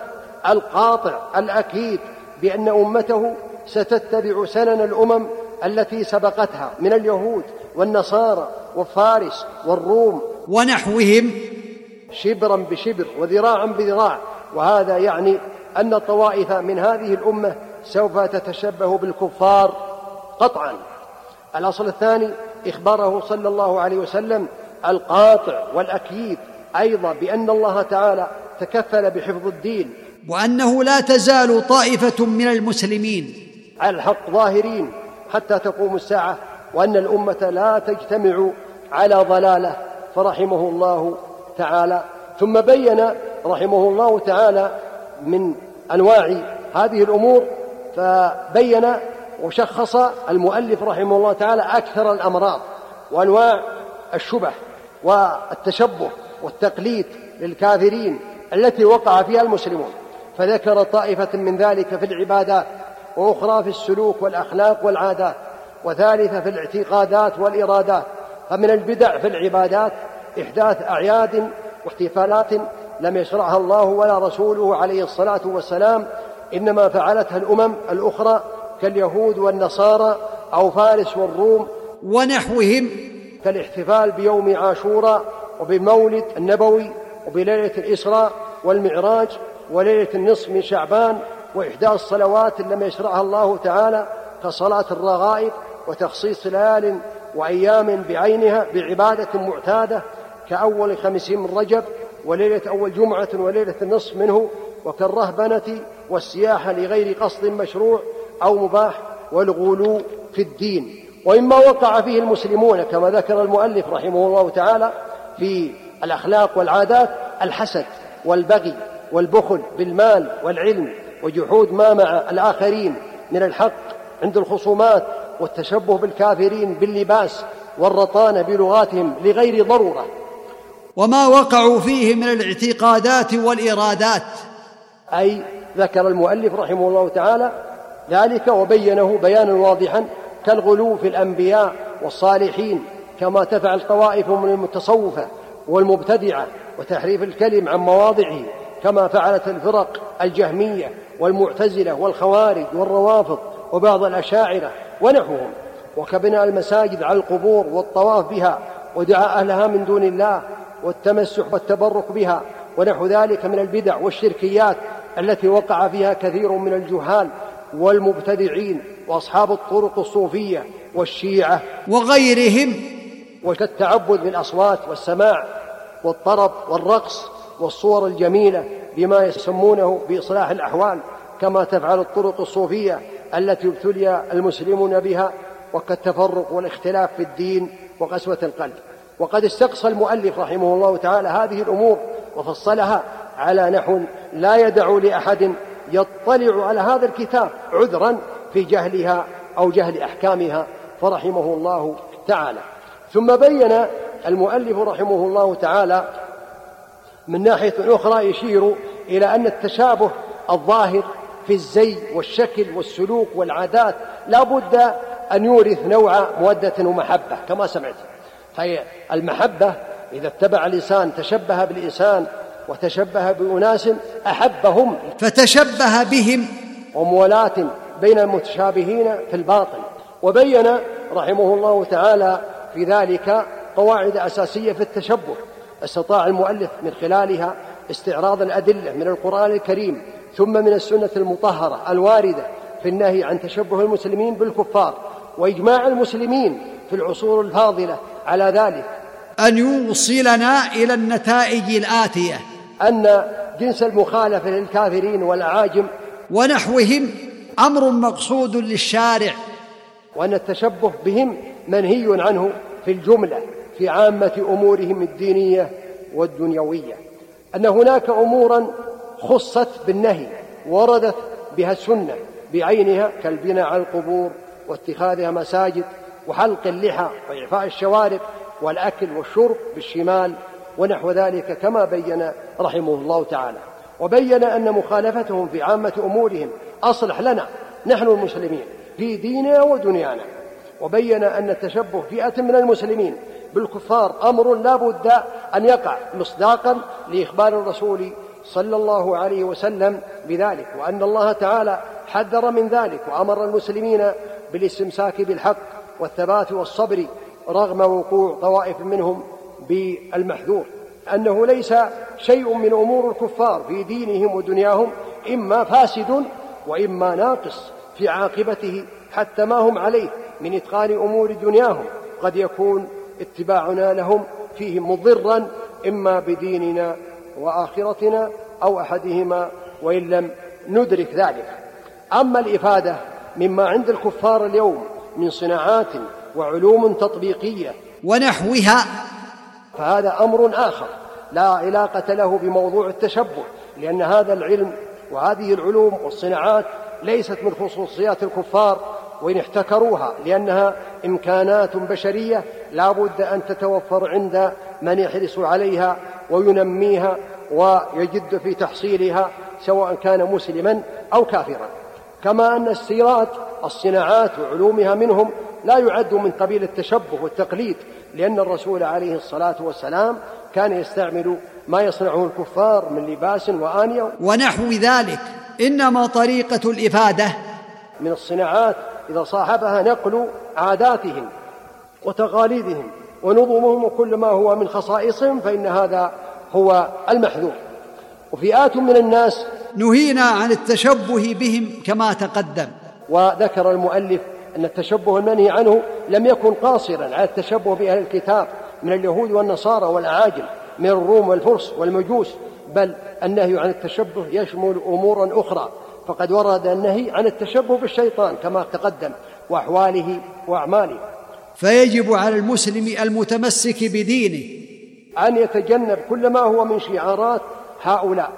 القاطع الأكيد بأن أمته ستتبع سنن الأمم التي سبقتها من اليهود والنصارى وفارس والروم. ونحوهم شبرا بشبر وذراعا بذراع وهذا يعني أن طوائف من هذه الأمة سوف تتشبه بالكفار قطعا. الأصل الثاني إخباره صلى الله عليه وسلم القاطع والأكيد أيضا بأن الله تعالى تكفل بحفظ الدين. وأنه لا تزال طائفة من المسلمين. على الحق ظاهرين حتى تقوم الساعة وأن الأمة لا تجتمع على ضلالة فرحمه الله تعالى. ثم بين رحمه الله تعالى من أنواع هذه الأمور فبين وشخص المؤلف رحمه الله تعالى أكثر الأمراض وأنواع الشبه والتشبه والتقليد للكافرين التي وقع فيها المسلمون. فذكر طائفة من ذلك في العبادات وأخرى في السلوك والأخلاق والعادات وثالثة في الاعتقادات والإرادات فمن البدع في العبادات إحداث أعياد واحتفالات لم يشرعها الله ولا رسوله عليه الصلاة والسلام إنما فعلتها الأمم الأخرى كاليهود والنصارى أو فارس والروم ونحوهم. كالاحتفال بيوم عاشوراء وبالمولد النبوي وبليلة الإسراء والمعراج وليلة النصف من شعبان وإحداث الصلوات لم يشرعها الله تعالى كصلاة الرغائب وتخصيص ليال وأيام بعينها بعبادة معتادة كأول خمسين من رجب وليلة أول جمعة وليلة النصف منه وكالرهبنة والسياحة لغير قصد مشروع أو مباح والغلو في الدين. وإما وقع فيه المسلمون كما ذكر المؤلف رحمه الله تعالى في الأخلاق والعادات الحسد والبغي والبخل بالمال والعلم وجحود ما مع الآخرين من الحق عند الخصومات والتشبه بالكافرين باللباس والرطانة بلغاتهم لغير ضرورة. وما وقعوا فيه من الاعتقادات والإرادات. أي ذكر المؤلف رحمه الله تعالى ذلك وبينه بيانا واضحا كالغلو في الأنبياء والصالحين كما تفعل طوائف من المتصوفة والمبتدعة وتحريف الكلم عن مواضعه كما فعلت الفرق الجهمية والمعتزلة والخوارج والروافض وبعض الأشاعرة ونحوهم. وكبناء المساجد على القبور والطواف بها ودعاء أهلها من دون الله والتمسح والتبرك بها ونحو ذلك من البدع والشركيات التي وقع فيها كثير من الجهال والمبتدعين وأصحاب الطرق الصوفية والشيعة وغيرهم. وكالتعبد بالأصوات والسماع والطرب والرقص والصور الجميلة بما يسمونه بإصلاح الأحوال كما تفعل الطرق الصوفية التي ابتلي المسلمون بها وكالتفرق والاختلاف في الدين وقسوه القلب. وقد استقصى المؤلف رحمه الله تعالى هذه الأمور وفصلها على نحو لا يدع لأحد يطلع على هذا الكتاب عذرا في جهلها أو جهل أحكامها فرحمه الله تعالى. ثم بين المؤلف رحمه الله تعالى من ناحية أخرى يشير إلى أن التشابه الظاهر في الزي والشكل والسلوك والعادات لا بد أن يورث نوع مودة ومحبة كما سمعت فهي المحبة. إذا اتبع الإنسان تشبه بالإنسان وتشبه بأناس أحبهم فتشبه بهم وموالاة بين المتشابهين في الباطن وبين رحمه الله تعالى في ذلك قواعد أساسية في التشبه. استطاع المؤلف من خلالها استعراض الأدلة من القرآن الكريم ثم من السنة المطهرة الواردة في النهي عن تشبه المسلمين بالكفار وإجماع المسلمين في العصور الفاضلة على ذلك. أن يوصلنا إلى النتائج الآتية. أن جنس المخالفة للكافرين والأعاجم ونحوهم أمر مقصود للشارع. وأن التشبه بهم منهي عنه في الجملة في عامة أمورهم الدينية والدنيوية. أن هناك أمورا خصت بالنهي وردت بها السنة بعينها كالبناء على القبور واتخاذها مساجد وحلق اللحى وإعفاء الشوارب والأكل والشرب بالشمال ونحو ذلك كما بين رحمه الله تعالى. وبين أن مخالفتهم في عامة أمورهم أصلح لنا نحن المسلمين في ديننا ودنيانا. وبين أن التشبه فئة من المسلمين بالكفار أمر لا بد أن يقع مصداقا لإخبار الرسول صلى الله عليه وسلم بذلك وأن الله تعالى حذر من ذلك وأمر المسلمين بالاستمساك بالحق والثبات والصبر رغم وقوع طوائف منهم بالمحذور أنه ليس شيء من أمور الكفار في دينهم ودنياهم إما فاسد وإما ناقص في عاقبته حتى ما هم عليه من إتقان أمور دنياهم. قد يكون اتباعنا لهم فيه مضرا إما بديننا وآخرتنا أو أحدهما وإن لم ندرك ذلك. أما الإفادة مما عند الكفار اليوم من صناعات وعلوم تطبيقية. ونحوها فهذا أمر آخر لا علاقة له بموضوع التشبه لأن هذا العلم وهذه العلوم والصناعات ليست من خصوصيات الكفار وإن احتكروها لأنها إمكانات بشرية لا بد أن تتوفر عند من يحرص عليها وينميها ويجد في تحصيلها سواء كان مسلما أو كافرا. كما أن السيرات الصناعات وعلومها منهم لا يعد من قبيل التشبه والتقليد لأن الرسول عليه الصلاة والسلام كان يستعمل ما يصنعه الكفار من لباس وآنية. ونحو ذلك إنما طريقة الإفادة. من الصناعات إذا صاحبها نقل عاداتهم وتقاليدهم ونظمهم وكل ما هو من خصائصهم فإن هذا هو المحذور. وفئات من الناس نهينا عن التشبه بهم كما تقدم. وذكر المؤلف أن التشبه المنهي عنه لم يكن قاصرا على التشبه بأهل الكتاب من اليهود والنصارى والأعاجم من الروم والفرس والمجوس بل النهي عن التشبه يشمل أمورا أخرى. فقد ورد النهي عن التشبه بالشيطان كما تقدم وأحواله وأعماله. فيجب على المسلم المتمسك بدينه أن يتجنب كل ما هو من شعارات هؤلاء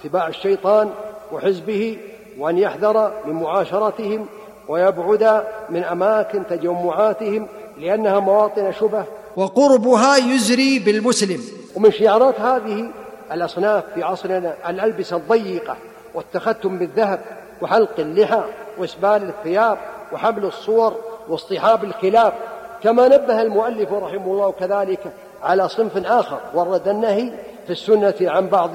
اتباع الشيطان وحزبه وأن يحذر من معاشرتهم ويبعد من أماكن تجمعاتهم لأنها مواطن شبه وقربها يزري بالمسلم. ومن شعارات هذه الأصناف في عصرنا الألبسة الضيقة والتختم بالذهب وحلق اللحى وإسبال الثياب وحمل الصور واصطحاب الكلاب كما نبه المؤلف رحمه الله كذلك على صنف آخر ورد النهي في السنة عن بعض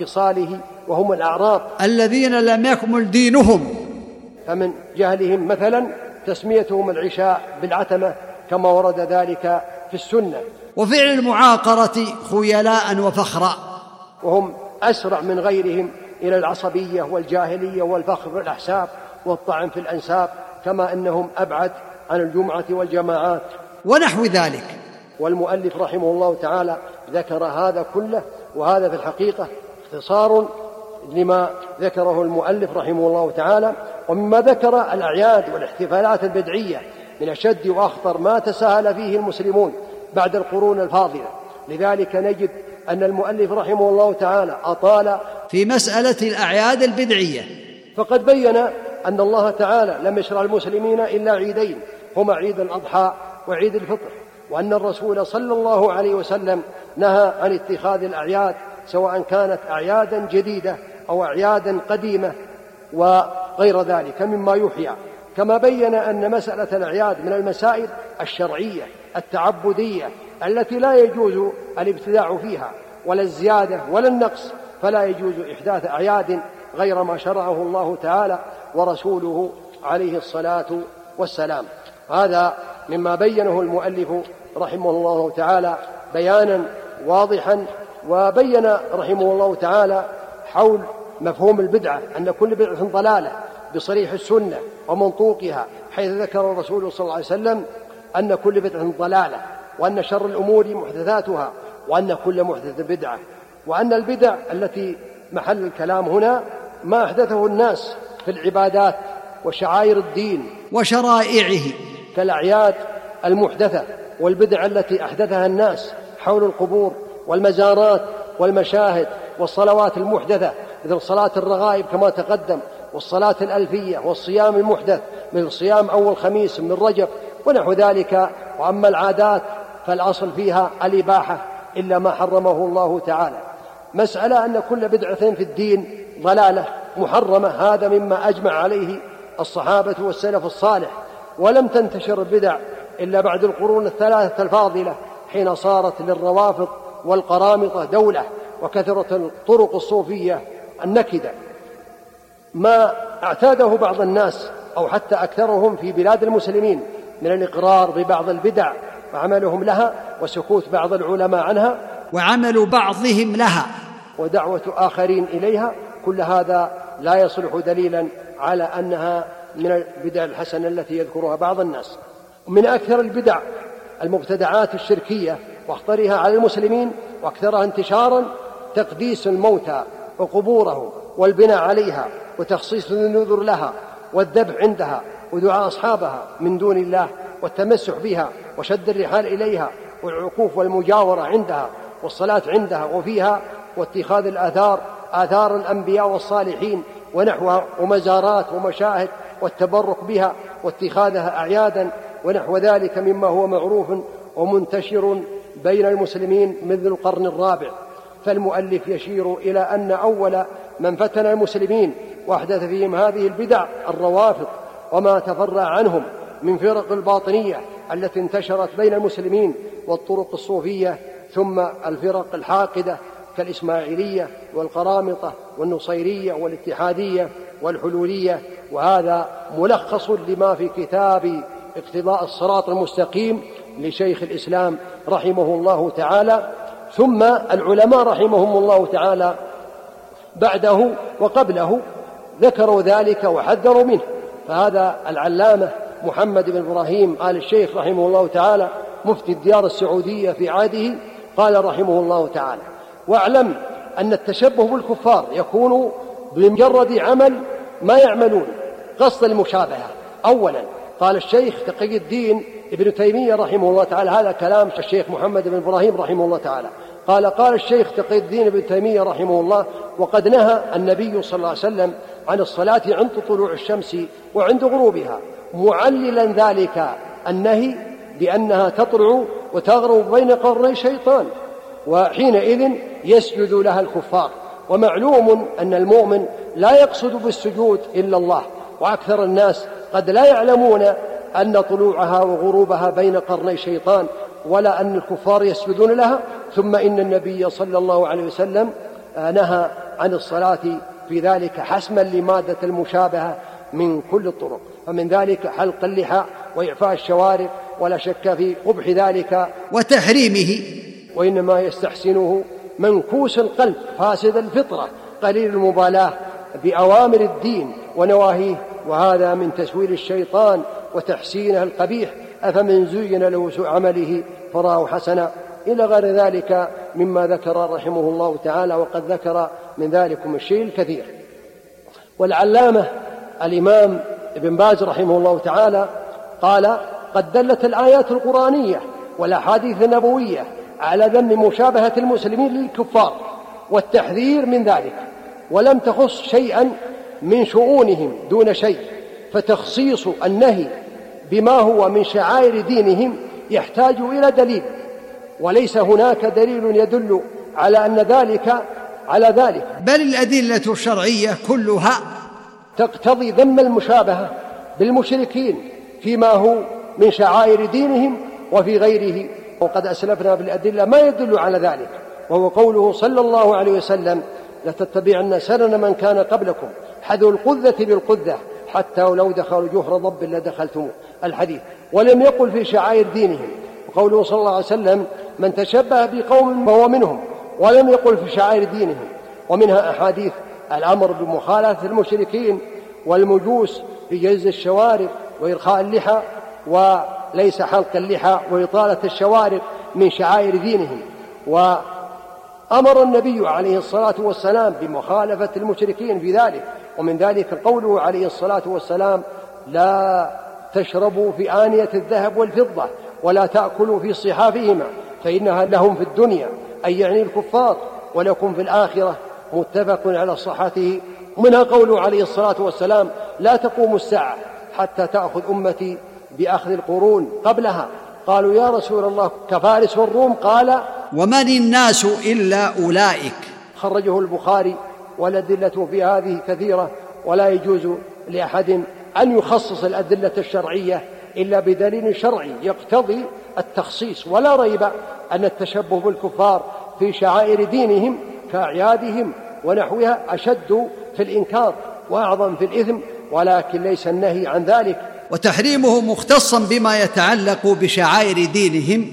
خصاله وهم الأعراب. الذين لم يكمل دينهم. فمن جهلهم مثلا تسميتهم العشاء بالعتمة كما ورد ذلك في السنة. وفعل المعاقرة خيلاء وفخرا. وهم أسرع من غيرهم إلى العصبية والجاهلية والفخر بالأحساب والطعن في الأنساب كما أنهم أبعد عن الجمعة والجماعات. ونحو ذلك. والمؤلف رحمه الله تعالى ذكر هذا كله وهذا في الحقيقة اختصار لما ذكره المؤلف رحمه الله تعالى ومما ذكر الأعياد والاحتفالات البدعية من أشد وأخطر ما تساهل فيه المسلمون بعد القرون الفاضلة. لذلك نجد أن المؤلف رحمه الله تعالى أطال في مسألة الأعياد البدعية. فقد بين أن الله تعالى لم يشرع المسلمين إلا عيدين هما عيد الأضحى وعيد الفطر وأن الرسول صلى الله عليه وسلم نهى عن اتخاذ الأعياد سواء كانت أعيادا جديدة أو أعيادا قديمة وغير ذلك مما يحيى كما بين أن مسألة الأعياد من المسائل الشرعية التعبدية التي لا يجوز الابتداع فيها ولا الزيادة ولا النقص فلا يجوز إحداث أعياد غير ما شرعه الله تعالى ورسوله عليه الصلاة والسلام. هذا مما بينه المؤلف رحمه الله تعالى بيانا واضحا وبين رحمه الله تعالى حول مفهوم البدعة أن كل بدعة ضلالة بصريح السنة ومنطوقها حيث ذكر الرسول صلى الله عليه وسلم أن كل بدعة ضلالة وأن شر الأمور محدثاتها وأن كل محدث بدعة وأن البدع التي محل الكلام هنا ما أحدثه الناس في العبادات وشعائر الدين وشرائعه. كالأعياد المحدثة والبدع التي أحدثها الناس حول القبور والمزارات والمشاهد والصلوات المحدثة. مثل صلاة الرغائب كما تقدم والصلاة الألفية والصيام المحدث مثل صيام أول خميس من رجب ونحو ذلك. وأما العادات فالأصل فيها الإباحة إلا ما حرمه الله تعالى. مسألة أن كل بدعة في الدين ضلالة محرمة هذا مما أجمع عليه الصحابة والسلف الصالح. ولم تنتشر البدع إلا بعد القرون الثلاثة الفاضلة حين صارت للروافض والقرامطة دولة وكثرت الطرق الصوفية النكدة ما اعتاده بعض الناس أو حتى أكثرهم في بلاد المسلمين من الإقرار ببعض البدع وعملهم لها وسكوت بعض العلماء عنها وعمل بعضهم لها. ودعوة آخرين إليها كل هذا لا يصلح دليلا على أنها من البدع الحسنة التي يذكرها بعض الناس. من أكثر البدع المبتدعات الشركية واخطرها على المسلمين وأكثرها انتشارا تقديس الموتى. وقبورهم والبناء عليها وتخصيص النذر لها والذبح عندها ودعاء أصحابها من دون الله والتمسح بها وشد الرحال إليها والعكوف والمجاورة عندها والصلاة عندها وفيها واتخاذ الآثار آثار الأنبياء والصالحين ونحوها ومزارات ومشاهد والتبرك بها واتخاذها أعيادا ونحو ذلك مما هو معروف ومنتشر بين المسلمين منذ القرن الرابع. فالمؤلف يشير إلى أن أول من فتن المسلمين وأحدث فيهم هذه البدع الروافض وما تفرع عنهم من فرق الباطنية التي انتشرت بين المسلمين والطرق الصوفية ثم الفرق الحاقدة كالإسماعيلية والقرامطة والنصيرية والاتحادية والحلولية وهذا ملخص لما في كتاب اقتضاء الصراط المستقيم لشيخ الإسلام رحمه الله تعالى ثم العلماء رحمهم الله تعالى بعده وقبله ذكروا ذلك وحذروا منه. فهذا العلامة محمد بن إبراهيم آل الشيخ رحمه الله تعالى مفتي الديار السعودية في عهده قال رحمه الله تعالى واعلم أن التشبه بالكفار يكون بمجرد عمل ما يعملون قصد المشابهة. أولا قال الشيخ تقي الدين ابن تيمية رحمه الله تعالى هذا كلام الشيخ محمد بن إبراهيم رحمه الله تعالى. قال قال الشيخ تقي الدين ابن تيمية رحمه الله وقد نهى النبي صلى الله عليه وسلم عن الصلاة عند طلوع الشمس وعند غروبها معللا ذلك النهي بأنها تطلع وتغرب بين قرني الشيطان وحينئذ يسجد لها الكفار. ومعلوم أن المؤمن لا يقصد بالسجود إلا الله وأكثر الناس قد لا يعلمون أن طلوعها وغروبها بين قرني الشيطان ولا أن الكفار يسجدون لها ثم إن النبي صلى الله عليه وسلم نهى عن الصلاة في ذلك حسما لمادة المشابهة من كل الطرق. فمن ذلك حلق اللحى وإعفاء الشوارب ولا شك في قبح ذلك وتحريمه. وإنما يستحسنه منكوس القلب فاسد الفطرة قليل المبالاة بأوامر الدين ونواهيه. وهذا من تسويل الشيطان وتحسينه القبيح. أفمن زين له سوء عمله فراه حسنا إلى غير ذلك مما ذكر رحمه الله تعالى وقد ذكر من ذلكم الشيء الكثير. والعلامة الإمام ابن باز رحمه الله تعالى قال قد دلت الآيات القرآنية والأحاديث النبوية على ذم مشابهة المسلمين للكفار والتحذير من ذلك ولم تخص شيئا من شؤونهم دون شيء فتخصيص النهي بما هو من شعائر دينهم يحتاج إلى دليل وليس هناك دليل يدل على أن ذلك على ذلك. بل الأدلة الشرعية كلها تقتضي ذم المشابهة بالمشركين فيما هو من شعائر دينهم وفي غيره. وقد أسلفنا بالأدلة ما يدل على ذلك وهو قوله صلى الله عليه وسلم لتتبعن سنن من كان قبلكم حذو القذة بالقذة حتى ولو دخلوا جهر ضب لدخلتموه. الحديث. ولم يقل في شعائر دينهم. وقوله صلى الله عليه وسلم من تشبه بقوم فهو منهم ولم يقل في شعائر دينهم ومنها أحاديث الأمر بمخالفة المشركين والمجوس في جز الشوارب وإرخاء اللحى وليس حلق اللحى وإطالة الشوارب من شعائر دينهم. وأمر النبي عليه الصلاة والسلام بمخالفة المشركين في ذلك ومن ذلك قوله عليه الصلاة والسلام لا تشربوا في آنية الذهب والفضة ولا تأكلوا في صحافهما فإنها لهم في الدنيا أي يعني الكفار ولكم في الآخرة. متفق على صحته. منها قوله عليه الصلاة والسلام لا تقوم الساعة حتى تأخذ أمتي بأخذ القرون قبلها. قالوا يا رسول الله كفارس والروم قال ومن الناس إلا أولئك. خرجه البخاري والأدلة في هذه كثيرة ولا يجوز لأحد أن يخصص الأدلة الشرعية إلا بدليل شرعي يقتضي التخصيص. ولا ريب أن التشبه بالكفار في شعائر دينهم كأعيادهم ونحوها أشد في الإنكار وأعظم في الإثم ولكن ليس النهي عن ذلك. وتحريمه مختصا بما يتعلق بشعائر دينهم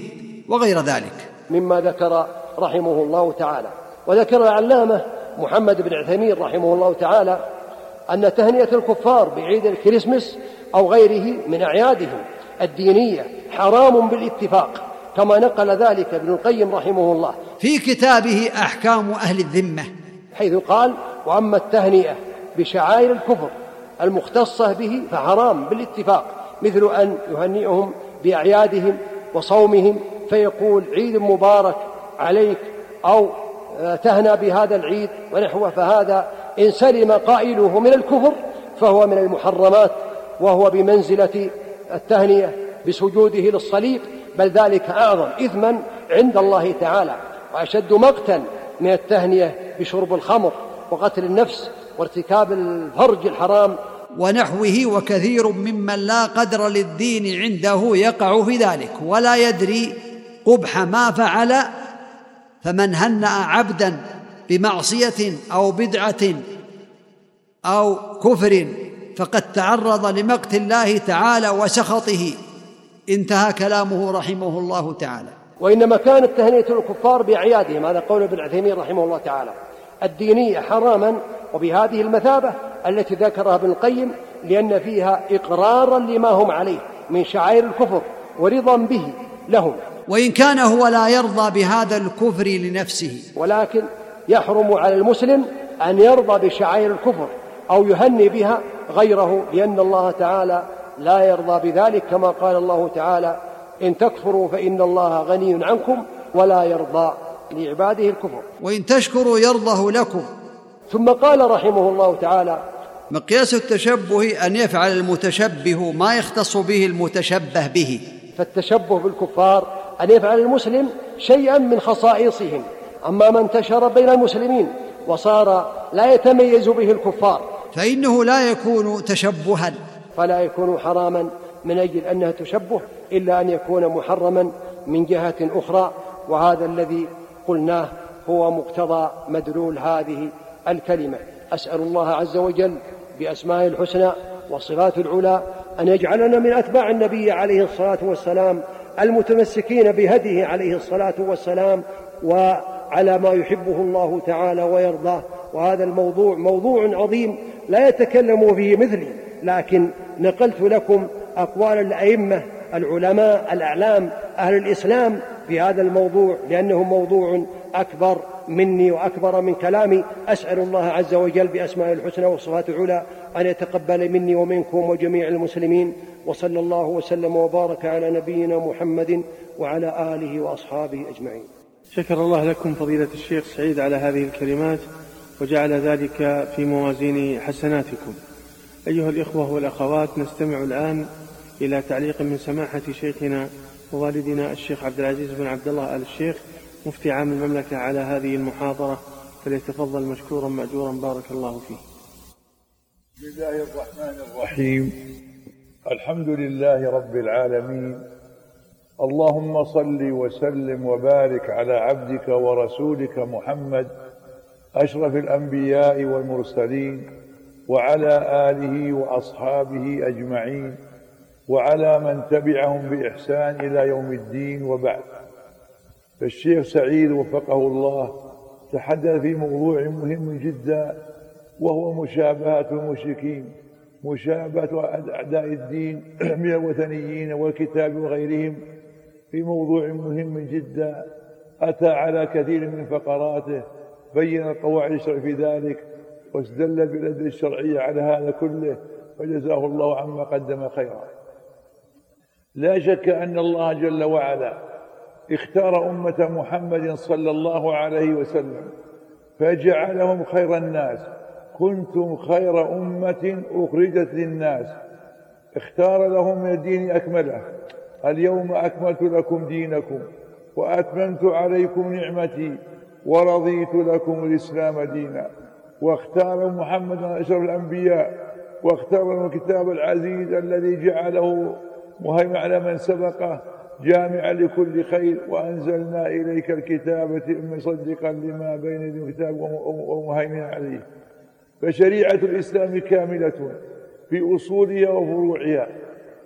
وغير ذلك. مما ذكر رحمه الله تعالى. وذكر العلامة محمد بن عثيمين رحمه الله تعالى أن تهنئة الكفار بعيد الكريسماس أو غيره من أعيادهم الدينية حرام بالاتفاق كما نقل ذلك ابن القيم رحمه الله. في كتابه أحكام أهل الذمة. حيث قال وأما التهنئة بشعائر الكفر المختصة به فحرام بالاتفاق مثل أن يهنئهم بأعيادهم وصومهم فيقول عيد مبارك عليك أو تهنى بهذا العيد ونحوه فهذا إن سلم قائله من الكفر فهو من المحرمات وهو بمنزلة التهنئة بسجوده للصليب بل ذلك أعظم إثما عند الله تعالى وأشد مقتا من التهنئة بشرب الخمر وقتل النفس وارتكاب الفرج الحرام. ونحوه وكثير ممن لا قدر للدين عنده يقع في ذلك ولا يدري قبح ما فعل فمن هنأ عبدا بمعصية أو بدعة أو كفر فقد تعرض لمقت الله تعالى وسخطه. انتهى كلامه رحمه الله تعالى. وإنما كانت تهنئة الكفار بأعيادهم هذا قول ابن عثيمين رحمه الله تعالى. الدينية حراما وبهذه المثابة التي ذكرها ابن القيم لأن فيها إقرارا لما هم عليه من شعائر الكفر ورضا به لهم. وإن كان هو لا يرضى بهذا الكفر لنفسه. ولكن يحرم على المسلم أن يرضى بشعائر الكفر أو يهني بها غيره لأن الله تعالى لا يرضى بذلك كما قال الله تعالى إن تكفروا فإن الله غني عنكم ولا يرضى لعباده الكفر. وإن تشكروا يرضه لكم. ثم قال رحمه الله تعالى مقياس التشبه أن يفعل المتشبه ما يختص به المتشبه به. فالتشبه بالكفار أن يفعل المسلم شيئا من خصائصهم. أما ما انتشر بين المسلمين وصار لا يتميز به الكفار فإنه لا يكون تشبها. فلا يكون حراما من أجل أنها تشبه إلا أن يكون محرما من جهة أخرى. وهذا الذي قلناه هو مقتضى مدلول هذه الكلمة. أسأل الله عز وجل بأسمائه الحسنى والصفات العلى أن يجعلنا من أتباع النبي عليه الصلاة والسلام المتمسكين بهديه عليه الصلاة والسلام وعلى ما يحبه الله تعالى ويرضاه. وهذا الموضوع موضوع عظيم لا يتكلم فيه مثلي لكن نقلت لكم أقوال الأئمة العلماء الأعلام أهل الإسلام في هذا الموضوع لأنه موضوع أكبر مني وأكبر من كلامي. أسأل الله عز وجل بأسماء الحسنى والصفات العلى أن يتقبل مني ومنكم وجميع المسلمين وصلى الله وسلم وبارك على نبينا محمد وعلى آله وأصحابه أجمعين. شكر الله لكم فضيلة الشيخ سعيد على هذه الكلمات. وجعل ذلك في موازين حسناتكم. أيها الإخوة والأخوات نستمع الآن إلى تعليق من سماحة شيخنا ووالدنا الشيخ عبد العزيز بن عبد الله آل الشيخ مفتي عام المملكة على هذه المحاضرة فليتفضل مشكورا مأجورا بارك الله فيه. بسم الله الرحمن الرحيم. الحمد لله رب العالمين. اللهم صل وسلم وبارك على عبدك ورسولك محمد أشرف الأنبياء والمرسلين وعلى آله وأصحابه أجمعين وعلى من تبعهم بإحسان إلى يوم الدين وبعد. فالشيخ سعيد وفقه الله تحدث في موضوع مهم جدا وهو مشابهة المشركين مشابهة أعداء الدين من الوثنيين والكتاب وغيرهم في موضوع مهم جدا أتى على كثير من فقراته بين القواعد الشرعية في ذلك واستدل بالأدلة الشرعية على هذا كله فجزاه الله عما قدم خيرا. لا شك أن الله جل وعلا اختار أمة محمد صلى الله عليه وسلم فجعلهم خير الناس. كنتم خير أمة أخرجت للناس. اختار لهم من الدين أكمله. اليوم أكملت لكم دينكم وأتممت عليكم نعمتي. ورضيت لكم الإسلام دينا. واختار محمدا أشرف الأنبياء واختار الكتاب العزيز الذي جعله مهيمن على من سبقه جامعا لكل خير وأنزلنا إليك الكتاب مصدقا لما بين الكتاب ومهيمن عليه. فشريعة الإسلام كاملة في أصولها وفروعها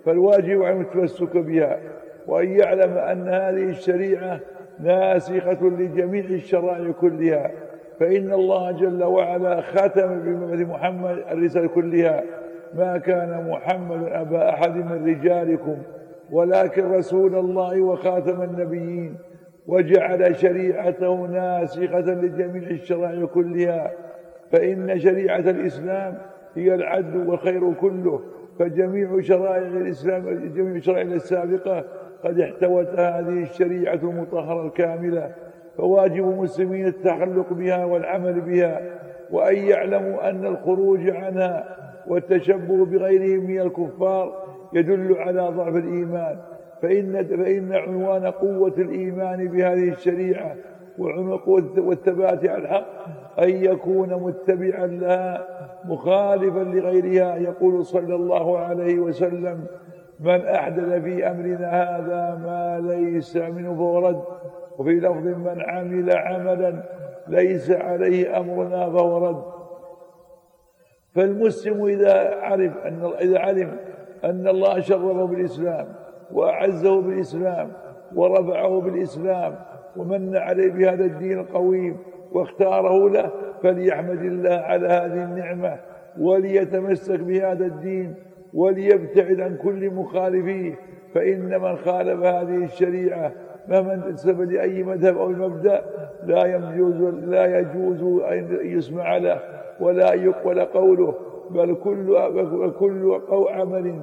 فالواجب على التمسك بها وأن يعلم أن هذه الشريعة ناسخة لجميع الشرائع كلها فإن الله جل وعلا ختم بمبعث محمد الرسالة كلها. ما كان محمد أبا أحد من رجالكم ولكن رسول الله وخاتم النبيين وجعل شريعته ناسخة لجميع الشرائع كلها. فإن شريعة الإسلام هي العدل والخير كله فجميع شرائع الإسلام جميع الشرائع السابقة قد احتوت هذه الشريعة المطهرة الكاملة فواجب المسلمين التخلق بها والعمل بها وأن يعلموا أن الخروج عنها والتشبه بغيرهم من الكفار يدل على ضعف الإيمان. فإن, فإن عنوان قوة الإيمان بهذه الشريعة والثبات على الحق أن يكون متبعا لها مخالفا لغيرها يقول صلى الله عليه وسلم. من أحدث في أمرنا هذا ما ليس منه فهو رد. وفي لفظ من عمل عملا ليس عليه أمرنا فهو رد. فالمسلم إذا عرف أن إذا علم أن الله شرفه بالإسلام وأعزه بالإسلام ورفعه بالإسلام ومن عليه بهذا الدين القويم واختاره له فليحمد الله على هذه النعمة وليتمسك بهذا الدين وليبتعد عن كل مخالفيه فإن من خالف هذه الشريعة مهما انتسب لأي مذهب أو مبدأ لا يجوز لا يجوز أن يسمع له ولا يقبل قوله بل كل كل عمل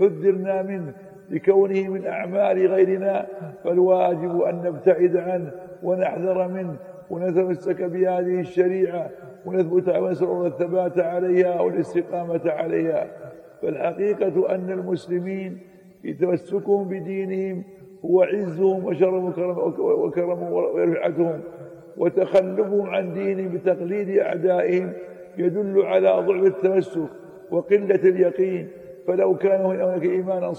حذرنا منه لكونه من أعمال غيرنا فالواجب أن نبتعد عنه ونحذر منه ونتمسك بهذه الشريعة ونثبت ونسأل الثبات عليها والاستقامة عليها. فالحقيقة أن المسلمين في تمسكهم بدينهم هو عزهم وشرفهم وكرمهم ورفعتهم. وتخلفهم عن دينهم بتقليد أعدائهم يدل على ضعف التمسك وقلة اليقين. فلو كان هناك إيمانا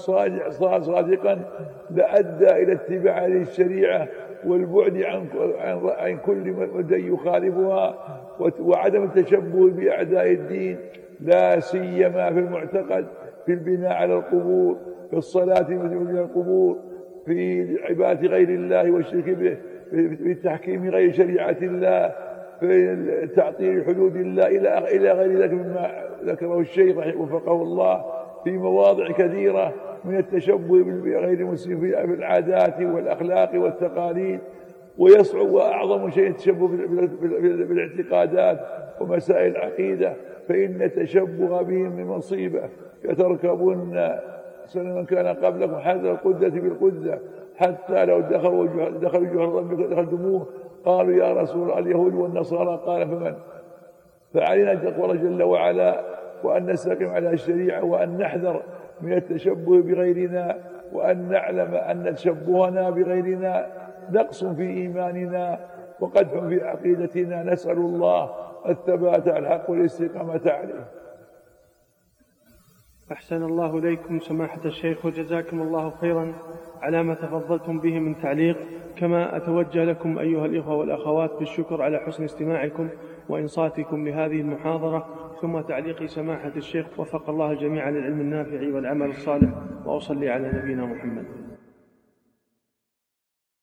صادقا لأدى إلى اتباع هذه الشريعة والبعد عن عن كل من يخالفها وعدم التشبه بأعداء الدين لا سيما في المعتقد في البناء على القبور في الصلاة في القبور في عبادة غير الله والشرك به في تحكيم غير شريعة الله في تعطيل حدود الله إلى إلى غير ذلك مما ذكره الشيخ وفقه الله. في مواضع كثيرة من التشبه بغير المسلم في العادات والأخلاق والتقاليد ويصعب وأعظم شيء التشبه بالاعتقادات ومسائل العقيدة فإن التشبه بهم من مصيبة. يتركبن سنة من كان قبلكم حذر القدة بالقدة حتى لو دخلوا دخلوا جهر دخلتموه قالوا يا رسول الله اليهود والنصارى قال فمن؟ فعلينا تقوى جل وعلا وأن نستقيم على الشريعة وأن نحذر من التشبه بغيرنا وأن نعلم أن تشبهنا بغيرنا نقص في إيماننا وقدح في عقيدتنا. نسأل الله الثبات على الحق والاستقامة عليه. أحسن الله إليكم سماحة الشيخ وجزاكم الله خيرا على ما تفضلتم به من تعليق. كما أتوجه لكم أيها الإخوة والأخوات بالشكر على حسن استماعكم وإنصاتكم لهذه المحاضرة. ثم تعليق سماحة الشيخ وفق الله الجميع للعلم النافع والعمل الصالح وأصلي على نبينا محمد.